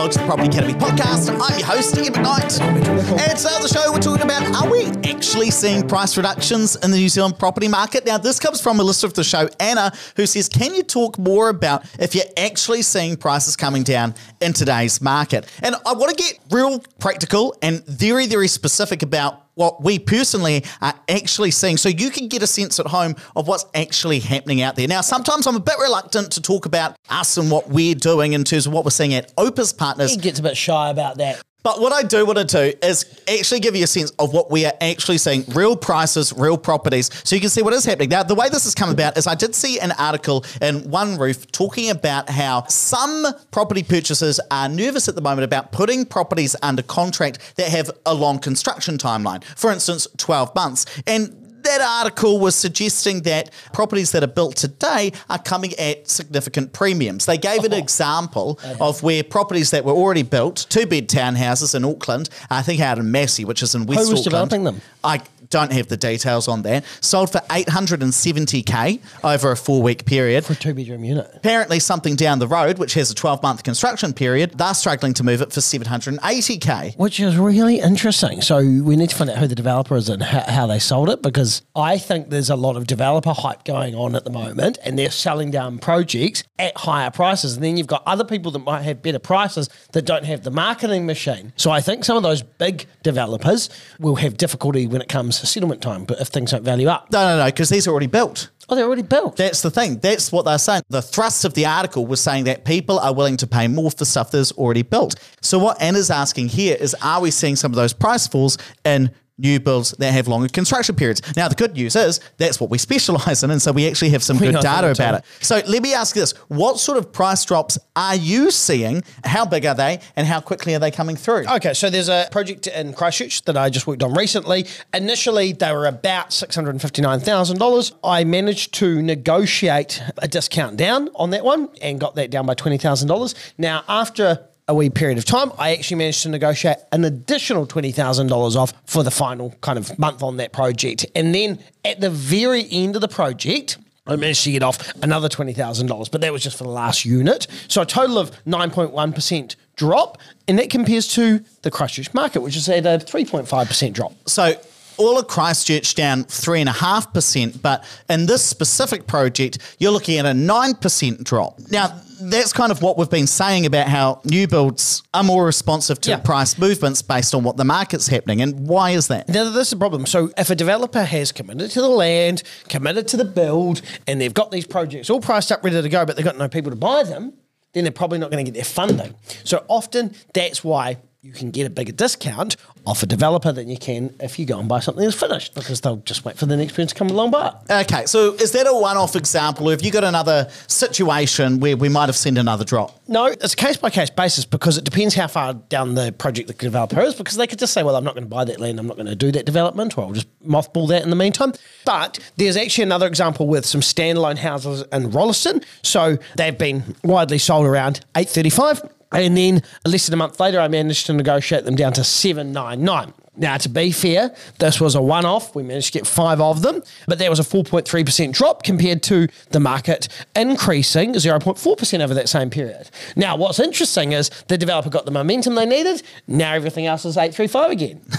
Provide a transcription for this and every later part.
along to the Property Academy podcast. I'm your host, Ed McKnight. And today on the show, we're talking about are we actually seeing price reductions in the New Zealand property market? Now, this comes from a listener of the show, Anna, who says, Can you talk more about if you're actually seeing prices coming down in today's market? And I want to get real practical and very, very specific about what we personally are actually seeing so you can get a sense at home of what's actually happening out there. Now, sometimes I'm a bit reluctant to talk about us and what we're doing in terms of what we're seeing at Opes Partners. He gets a bit shy about that. But what I do want to do is actually give you a sense of what we are actually seeing real prices, real properties, so you can see what is happening. Now, the way this has come about is I did see an article in OneRoof talking about how some property purchasers are nervous at the moment about putting properties under contract that have a long construction timeline, for instance, 12 months. And that article was suggesting that properties that are built today are coming at significant premiums. They gave an oh. example of where properties that were already built, two bed townhouses in Auckland, I think out in Massey, which is in West Who was Auckland. developing them? I don't have the details on that. Sold for 870k over a four week period. For a two bedroom unit. Apparently, something down the road, which has a 12 month construction period, they're struggling to move it for 780k. Which is really interesting. So we need to find out who the developer is and how, how they sold it because I think there's a lot of developer hype going on at the moment and they're selling down projects at higher prices. And then you've got other people that might have better prices that don't have the marketing machine. So I think some of those big developers will have difficulty when it comes to settlement time, but if things don't value up. No, no, no, because these are already built. Oh, they're already built. That's the thing. That's what they're saying. The thrust of the article was saying that people are willing to pay more for stuff that's already built. So what Anna's asking here is, are we seeing some of those price falls in new builds that have longer construction periods? Now, the good news is that's what we specialize in, and so we actually have some We good data about it. So let me ask you this: What sort of price drops are you seeing? How big are they, and how quickly are they coming through? Okay, so there's a project in Christchurch that I just worked on recently. Initially, they were about $659,000. I managed to negotiate a discount down on that one and got that down by $20,000. Now, after a wee period of time, I actually managed to negotiate an additional $20,000 off for the final kind of month on that project. And then at the very end of the project, I managed to get off another $20,000, but that was just for the last unit. So a total of 9.1% drop, and that compares to the Christchurch market, which is at a 3.5% drop. So all of Christchurch down three and a half percent, but in this specific project, you're looking at a nine percent drop. Now, that's kind of what we've been saying about how new builds are more responsive to Yeah. price movements based on what the market's happening. And why is that? Now, this is the problem. So, if a developer has committed to the land, committed to the build, and they've got these projects all priced up, ready to go, but they've got no people to buy them, then they're probably not going to get their funding. So, often that's why you can get a bigger discount off a developer than you can if you go and buy something that's finished because they'll just wait for the next person to come along it. Okay, so is that a one-off example, or have you got another situation where we might have seen another drop? No, it's a case by case basis because it depends how far down the project the developer is. Because they could just say, "Well, I'm not going to buy that land. I'm not going to do that development, or I'll just mothball that in the meantime." But there's actually another example with some standalone houses in Rolleston. So they've been widely sold around eight thirty five. And then less than a month later, I managed to negotiate them down to 799. Now, to be fair, this was a one off. We managed to get five of them, but that was a 4.3% drop compared to the market increasing 0.4% over that same period. Now, what's interesting is the developer got the momentum they needed. Now everything else is 835 again.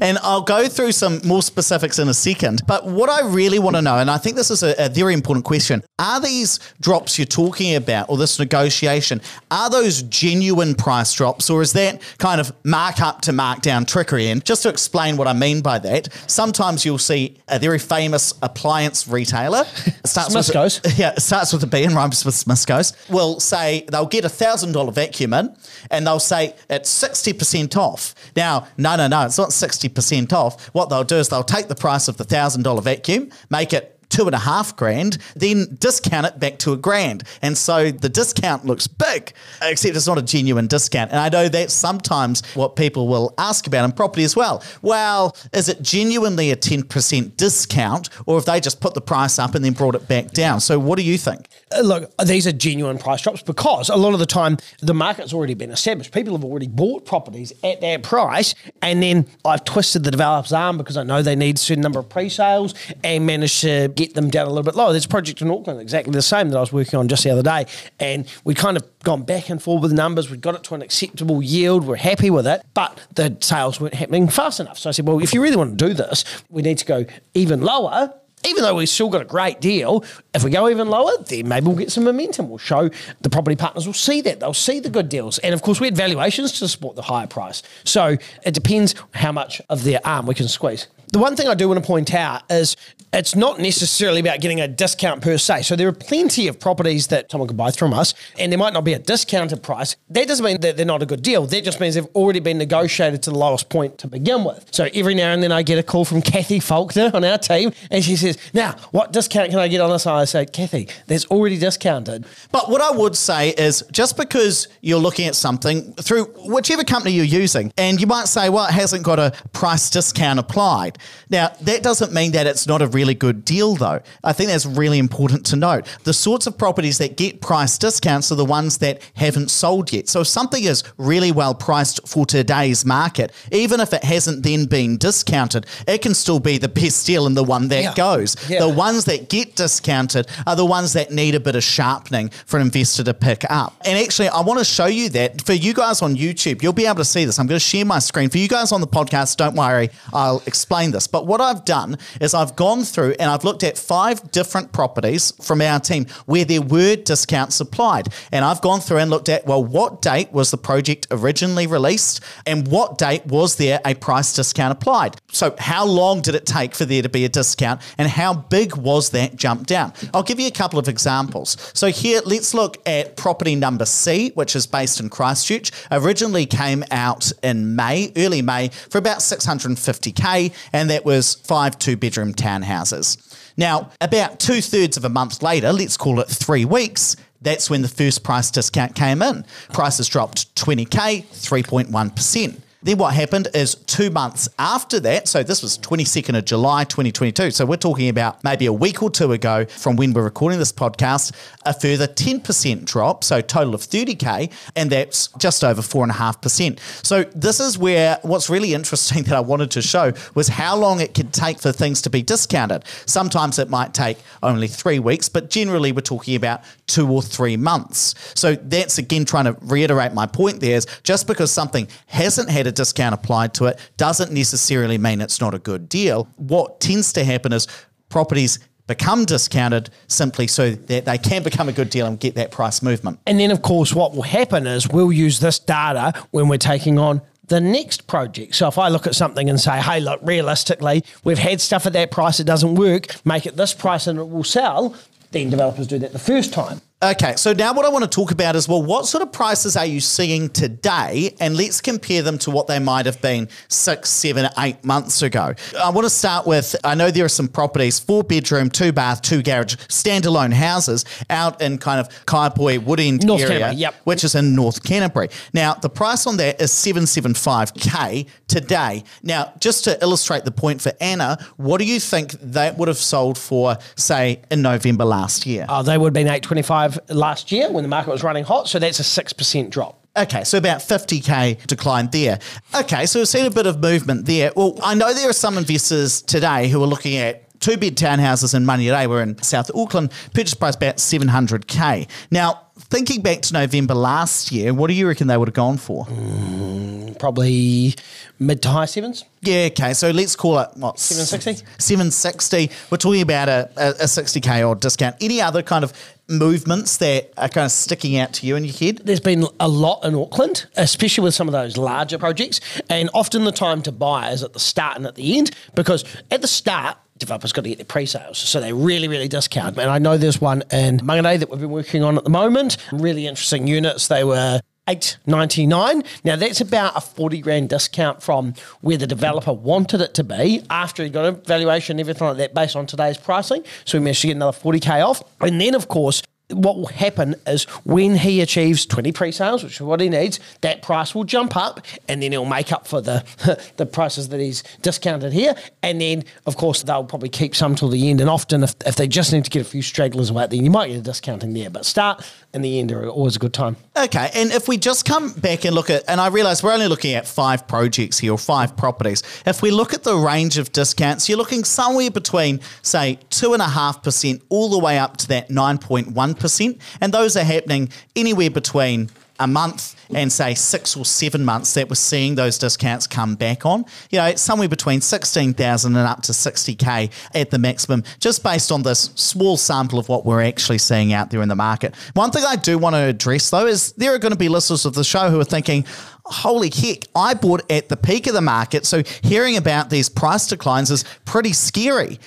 And I'll go through some more specifics in a second. But what I really want to know, and I think this is a, a very important question, are these drops you're talking about, or this negotiation, are those genuine price drops, or is that kind of mark up to markdown trickery? And just to explain what I mean by that, sometimes you'll see a very famous appliance retailer. Starts with- yeah, it starts with a B and rhymes with Smithco's. Will say they'll get a thousand dollar vacuum in, and they'll say it's sixty percent off. Now, no, no, no, it's not sixty percent off. What they'll do is they'll take the price of the thousand dollar vacuum, make it two and a half grand, then discount it back to a grand. And so the discount looks big, except it's not a genuine discount. And I know that's sometimes what people will ask about in property as well. Well, is it genuinely a 10% discount, or have they just put the price up and then brought it back down? So what do you think? Uh, Look, these are genuine price drops because a lot of the time the market's already been established. People have already bought properties at that price, and then I've twisted the developer's arm because I know they need a certain number of pre-sales and managed to get get them down a little bit lower. There's a project in Auckland exactly the same that I was working on just the other day, and we kind of gone back and forth with numbers. We got it to an acceptable yield. We're happy with it, but the sales weren't happening fast enough. So I said, well, if you really want to do this, we need to go even lower even though we've still got a great deal, if we go even lower, then maybe we'll get some momentum. We'll show the property partners will see that. They'll see the good deals. And of course, we had valuations to support the higher price. So it depends how much of their arm we can squeeze. The one thing I do want to point out is it's not necessarily about getting a discount per se. So there are plenty of properties that someone can buy from us, and there might not be a discounted price. That doesn't mean that they're not a good deal. That just means they've already been negotiated to the lowest point to begin with. So every now and then I get a call from Kathy Faulkner on our team, and she says, "Now, what discount can I get on this?" I say, "Kathy, that's already discounted." But what I would say is just because you're looking at something through whichever company you're using, and you might say, well, it hasn't got a price discount applied. Now, that doesn't mean that it's not a really good deal, though. I think that's really important to note. The sorts of properties that get price discounts are the ones that haven't sold yet. So if something is really well priced for today's market, even if it hasn't then been discounted, it can still be the best deal and the one that Yeah. goes. Yeah. The ones that get discounted are the ones that need a bit of sharpening for an investor to pick up. And actually, I want to show you that for you guys on YouTube, you'll be able to see this. I'm going to share my screen. For you guys on the podcast, don't worry, I'll explain this. But what I've done is I've gone through and I've looked at five different properties from our team where there were discounts applied. And I've gone through and looked at, well, what date was the project originally released and what date was there a price discount applied? So, how long did it take for there to be a discount and how big was that jump down? I'll give you a couple of examples. So, here, let's look at property number C, which is based in Christchurch. Originally came out in May, early May, for about 650k, and that was five two bedroom townhouses. Now, about two thirds of a month later, let's call it three weeks, that's when the first price discount came in. Prices dropped 20k, 3.1%. Then what happened is two months after that, so this was 22nd of July 2022. So we're talking about maybe a week or two ago from when we're recording this podcast, a further 10% drop, so total of 30K, and that's just over 4.5%. So this is where what's really interesting that I wanted to show was how long it could take for things to be discounted. Sometimes it might take only three weeks, but generally we're talking about two or three months. So that's again trying to reiterate my point there is just because something hasn't had a discount applied to it doesn't necessarily mean it's not a good deal. What tends to happen is properties become discounted simply so that they can become a good deal and get that price movement. And then, of course, what will happen is we'll use this data when we're taking on the next project. So if I look at something and say, hey, look, realistically, we've had stuff at that price, it doesn't work, make it this price and it will sell, then developers do that the first time. Okay, so now what I want to talk about is well, what sort of prices are you seeing today? And let's compare them to what they might have been six, seven, eight months ago. I want to start with I know there are some properties, four bedroom, two bath, two garage, standalone houses out in kind of Kaiapoi, Wood End North area, Canterbury, yep. which is in North Canterbury. Now, the price on that is 775k today. Now, just to illustrate the point for Anna, what do you think that would have sold for, say, in November last year? Uh, they would have been 825 last year when the market was running hot. So that's a 6% drop. Okay, so about 50k decline there. Okay, so we've seen a bit of movement there. Well, I know there are some investors today who are looking at two bed townhouses in Manurewa in South Auckland, purchase price about 700k. Now, thinking back to November last year, what do you reckon they would have gone for? Mm, probably mid to high sevens. Yeah, okay, so let's call it what? 760? 760. We're talking about a, a, a 60k odd discount. Any other kind of movements that are kind of sticking out to you in your head? There's been a lot in Auckland, especially with some of those larger projects. And often the time to buy is at the start and at the end, because at the start, developers got to get their pre-sales. So they really, really discount. And I know there's one in Manganay that we've been working on at the moment. Really interesting units. They were eight ninety nine. Now that's about a forty grand discount from where the developer wanted it to be after he got a valuation and everything like that based on today's pricing. So we managed to get another forty k off. And then of course what will happen is when he achieves 20 pre-sales, which is what he needs, that price will jump up and then he'll make up for the the prices that he's discounted here. And then, of course, they'll probably keep some till the end. And often, if, if they just need to get a few stragglers away, then you might get a discounting there. But start in the end are always a good time. Okay, and if we just come back and look at, and I realize we're only looking at five projects here or five properties. If we look at the range of discounts, you're looking somewhere between, say, 2.5% all the way up to that 9.1%. And those are happening anywhere between a month and say six or seven months that we're seeing those discounts come back on. You know, somewhere between 16,000 and up to 60K at the maximum, just based on this small sample of what we're actually seeing out there in the market. One thing I do want to address though is there are going to be listeners of the show who are thinking, holy heck, I bought at the peak of the market. So hearing about these price declines is pretty scary.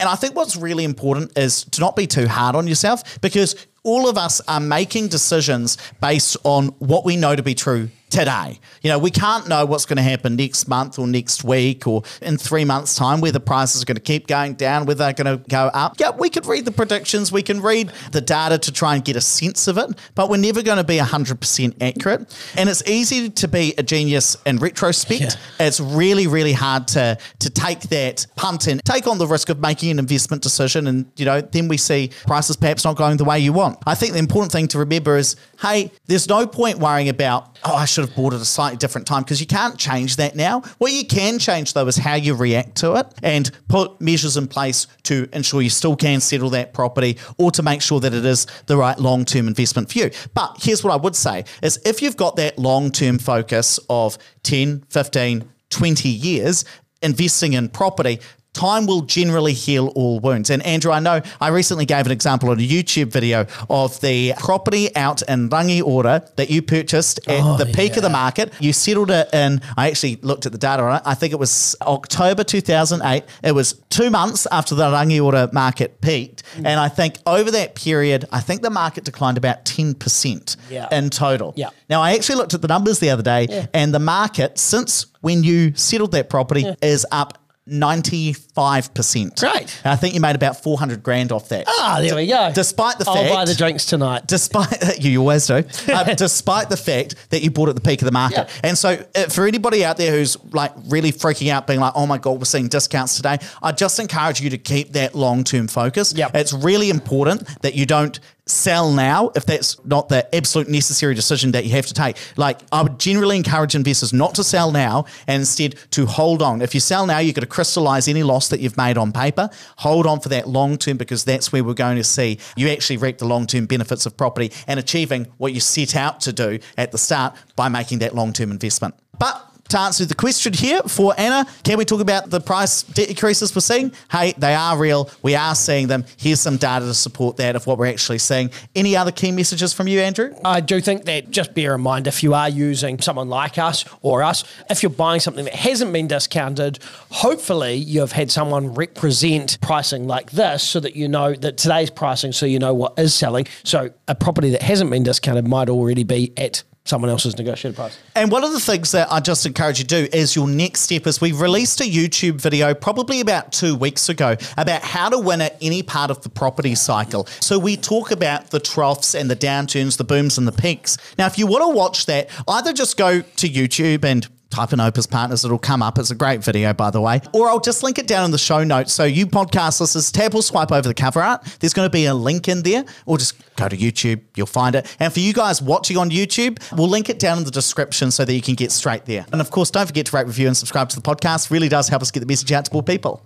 And I think what's really important is to not be too hard on yourself because all of us are making decisions based on what we know to be true today. You know, we can't know what's going to happen next month or next week or in three months' time, whether prices are going to keep going down, whether they're going to go up. Yeah, we could read the predictions, we can read the data to try and get a sense of it, but we're never going to be 100% accurate. And it's easy to be a genius in retrospect. Yeah. It's really, really hard to, to take that punt and take on the risk of making an investment decision. And, you know, then we see prices perhaps not going the way you want. I think the important thing to remember is hey, there's no point worrying about, oh, I should have bought at a slightly different time because you can't change that now. What you can change though is how you react to it and put measures in place to ensure you still can settle that property or to make sure that it is the right long term investment for you. But here's what I would say is if you've got that long term focus of 10, 15, 20 years, investing in property, time will generally heal all wounds. And Andrew, I know I recently gave an example on a YouTube video of the property out in Rangiora that you purchased at oh, the peak yeah. of the market. You settled it in, I actually looked at the data on it. I think it was October 2008. It was two months after the Rangiora market peaked. Mm. And I think over that period, I think the market declined about 10% yeah. in total. Yeah. Now, I actually looked at the numbers the other day, yeah. and the market since when you settled that property is up 95%. Great. And I think you made about 400 grand off that. Ah, there we go. Despite the I'll fact. I'll buy the drinks tonight. Despite, you always do. uh, despite the fact that you bought at the peak of the market. Yeah. And so uh, for anybody out there who's like really freaking out, being like, oh my God, we're seeing discounts today, I just encourage you to keep that long term focus. Yep. It's really important that you don't sell now if that's not the absolute necessary decision that you have to take. Like I would generally encourage investors not to sell now and instead to hold on. If you sell now, you've got to crystallize any loss that you've made on paper. Hold on for that long term because that's where we're going to see you actually reap the long term benefits of property and achieving what you set out to do at the start by making that long term investment. But to answer the question here for Anna, can we talk about the price decreases we're seeing? Hey, they are real. We are seeing them. Here's some data to support that of what we're actually seeing. Any other key messages from you, Andrew? I do think that just bear in mind if you are using someone like us or us, if you're buying something that hasn't been discounted, hopefully you've had someone represent pricing like this so that you know that today's pricing, so you know what is selling. So a property that hasn't been discounted might already be at someone else's negotiated price. And one of the things that I just encourage you to do is your next step is we released a YouTube video probably about two weeks ago about how to win at any part of the property cycle. So we talk about the troughs and the downturns, the booms and the peaks. Now, if you want to watch that, either just go to YouTube and type in Opes Partners, it'll come up. It's a great video, by the way. Or I'll just link it down in the show notes. So you podcast listeners, tap or swipe over the cover art. There's going to be a link in there, or just go to YouTube. You'll find it. And for you guys watching on YouTube, we'll link it down in the description so that you can get straight there. And of course, don't forget to rate, review, and subscribe to the podcast. Really does help us get the message out to more people.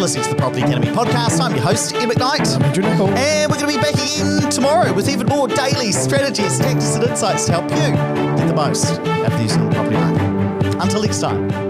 For listening to the Property Academy podcast. I'm your host, Ed McKnight. I'm Andrew Nicol. And we're going to be back again tomorrow with even more daily strategies, tactics, and insights to help you get the most out of the New Zealand property market. Until next time.